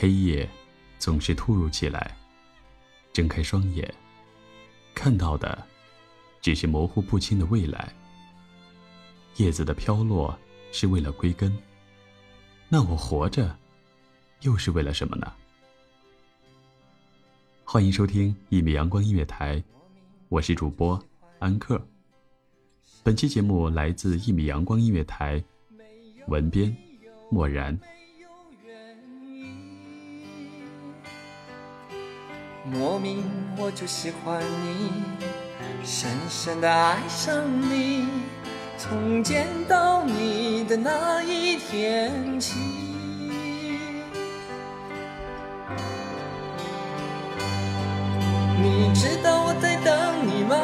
黑夜总是突如其来，睁开双眼，看到的只是模糊不清的未来。叶子的飘落是为了归根，那我活着又是为了什么呢？欢迎收听一米阳光音乐台，我是主播安克。本期节目来自一米阳光音乐台，文编漠然。莫名我就喜欢你，深深的爱上你，从见到你的那一天起。你知道我在等你吗？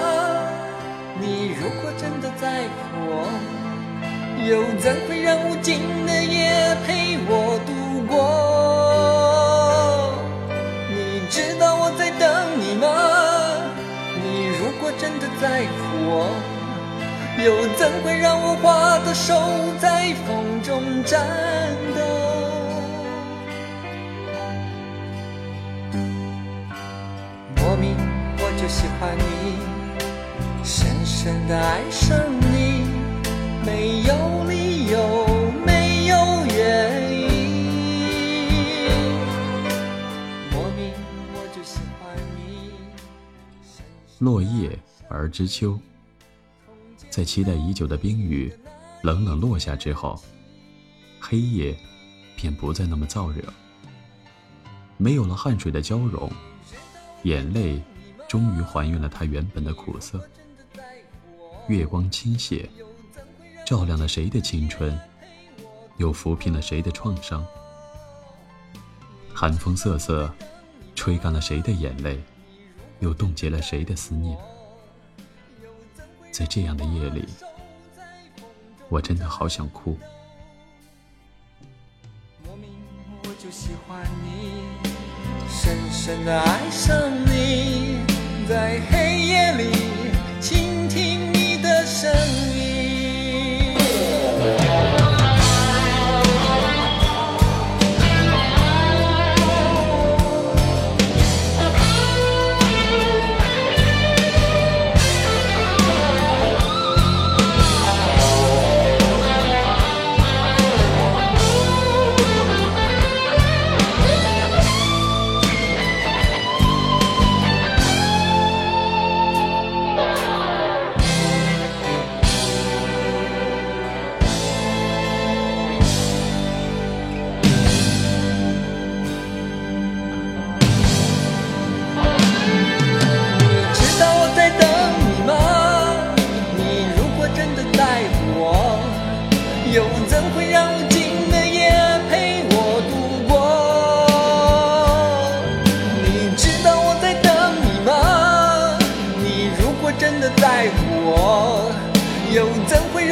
你如果真的在乎我，又怎会让无尽的夜陪我度在乎我，又怎会让我花的手在风中颤抖？莫名我就喜欢你，深深的爱上你，没有理由，没有原因。莫名我就喜欢你。落叶而知秋，在期待已久的冰雨冷冷落下之后，黑夜便不再那么燥热，没有了汗水的交融，眼泪终于还原了它原本的苦涩。月光倾泻，照亮了谁的青春，又抚平了谁的创伤。寒风瑟瑟，吹干了谁的眼泪。又冻结了谁的思念？在这样的夜里，我真的好想哭。莫名我就喜欢你，深深的爱上你，在黑夜里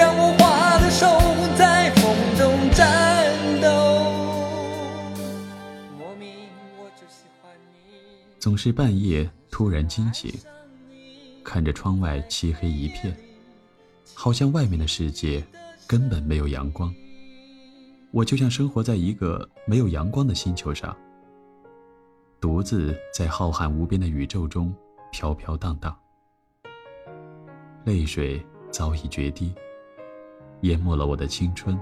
让我花了手在风中颤抖？莫名我就喜欢你。总是半夜突然惊醒，看着窗外漆黑一片，好像外面的世界根本没有阳光。我就像生活在一个没有阳光的星球上，独自在浩瀚无边的宇宙中飘飘荡荡，泪水早已决堤，淹没了我的青春，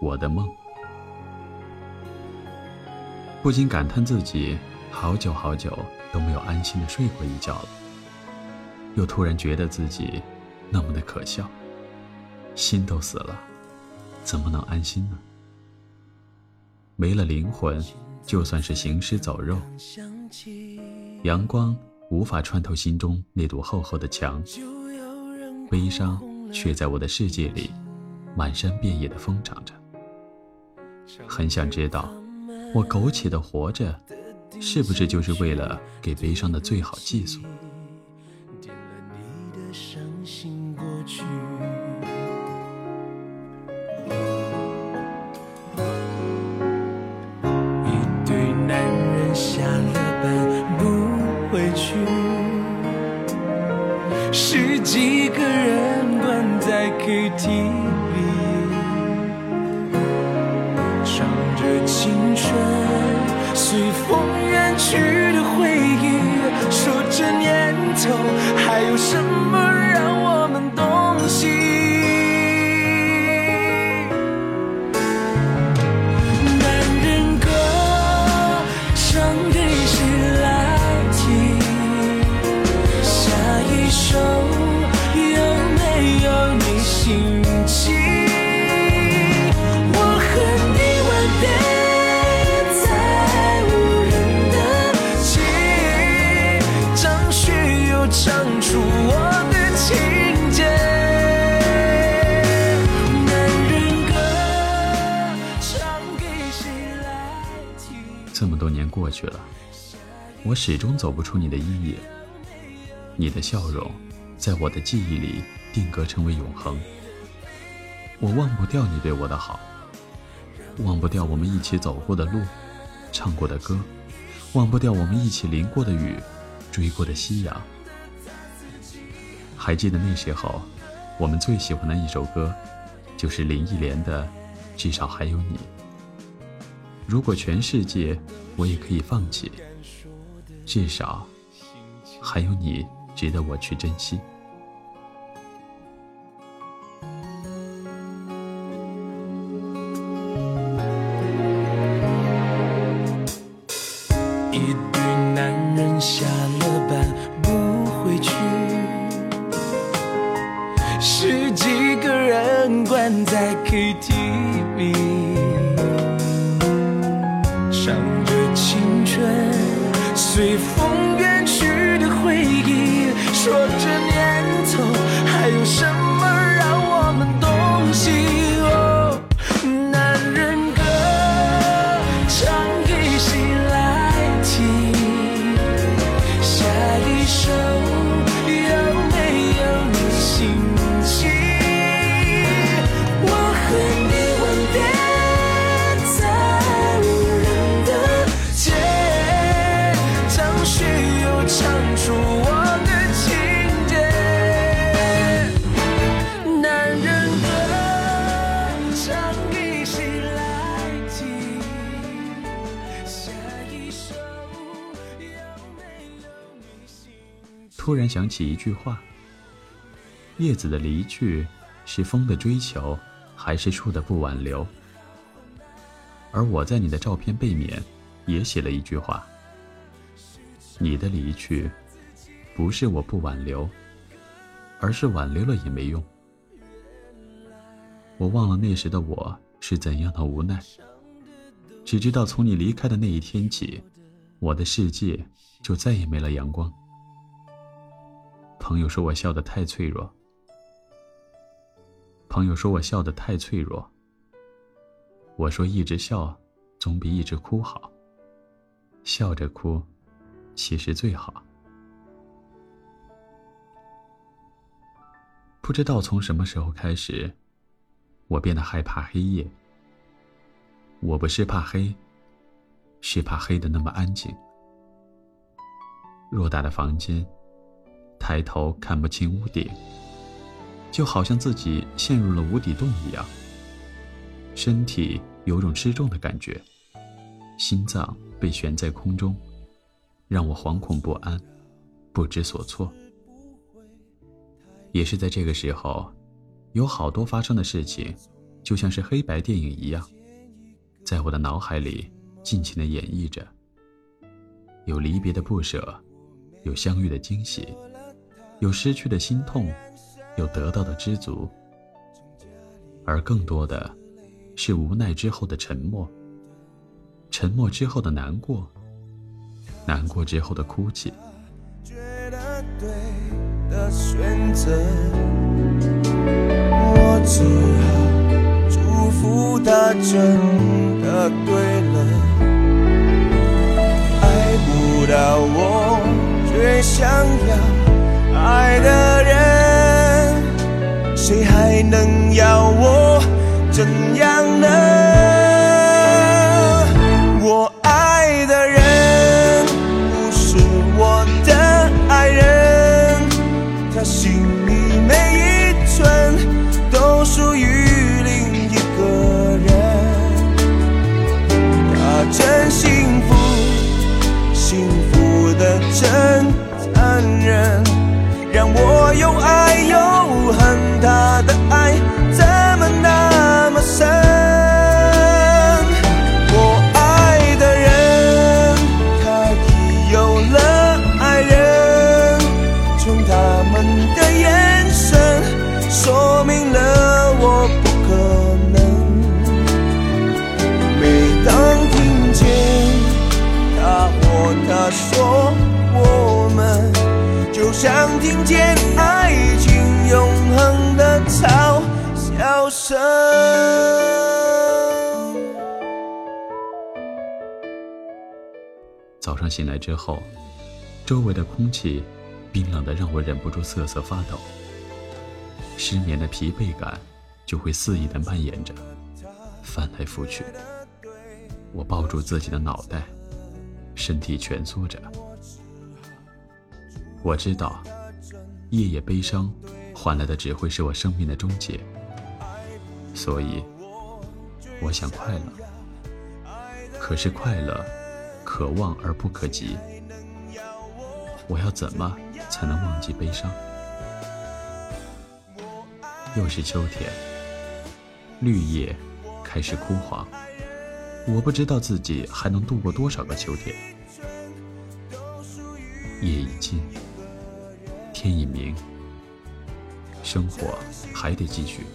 我的梦。不禁感叹自己好久好久都没有安心的睡过一觉了，又突然觉得自己那么的可笑，心都死了。怎么能安心呢？没了灵魂，就算是行尸走肉。阳光无法穿透心中那堵厚厚的墙，悲伤却在我的世界里满山遍野的疯长着。很想知道，我苟且的活着，是不是就是为了给悲伤的最好寄宿？过去了，我始终走不出你的阴影。你的笑容，在我的记忆里定格成为永恒。我忘不掉你对我的好，忘不掉我们一起走过的路，唱过的歌，忘不掉我们一起淋过的雨，追过的夕阳。还记得那时候，我们最喜欢的一首歌，就是林忆莲的《至少还有你》。如果全世界我也可以放弃，至少还有你值得我去珍惜。一对男人下了班不回去。十几个人关在 KTV，country 突然想起一句话：叶子的离去，是风的追求，还是树的不挽留？而我在你的照片背面，也写了一句话：你的离去，不是我不挽留，而是挽留了也没用。我忘了那时的我是怎样的无奈，只知道从你离开的那一天起，我的世界就再也没了阳光。朋友说我笑得太脆弱，朋友说我笑得太脆弱。我说一直笑总比一直哭好，笑着哭其实最好。不知道从什么时候开始，我变得害怕黑夜。我不是怕黑，是怕黑的那么安静。偌大的房间，抬头看不清屋顶，就好像自己陷入了无底洞一样。身体有种失重的感觉，心脏被悬在空中，让我惶恐不安，不知所措。也是在这个时候，有好多发生的事情，就像是黑白电影一样，在我的脑海里尽情的演绎着。有离别的不舍。有相遇的惊喜，有失去的心痛，有得到的知足，而更多的，是无奈之后的沉默，沉默之后的难过，难过之后的哭泣。觉得对的选择，我只好祝福他真的对了，爱不到我。却想要爱的人，谁还能要我怎样呢？我爱的人不是我的爱人，他心里每一寸都属于另一个人，他真幸福，幸福的真。让我又爱又恨，听见爱情永恒的嘲笑声。早上醒来之后，周围的空气冰冷的让我忍不住瑟瑟发抖，失眠的疲惫感就会肆意的蔓延着，翻来覆去。我抱住自己的脑袋，身体蜷缩着。我知道，夜夜悲伤，换来的只会是我生命的终结。所以，我想快乐。可是快乐，可望而不可及。我要怎么才能忘记悲伤？又是秋天，绿叶开始枯黄。我不知道自己还能度过多少个秋天。夜已尽。天已明，生活还得继续。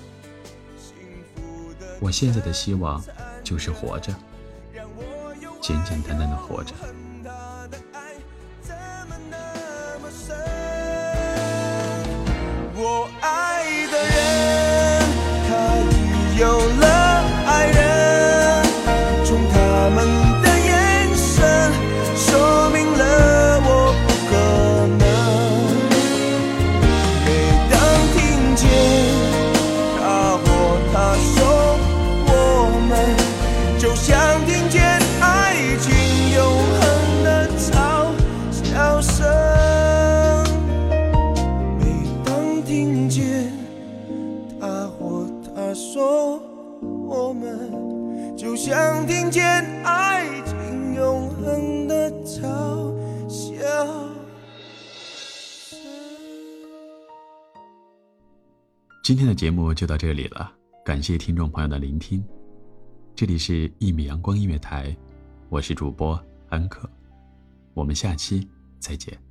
我现在的希望就是活着，简简单单的活着。就像听见爱情永恒的嘲笑。今天的节目就到这里了，感谢听众朋友的聆听。这里是《一米阳光音乐台》，我是主播安可，我们下期再见。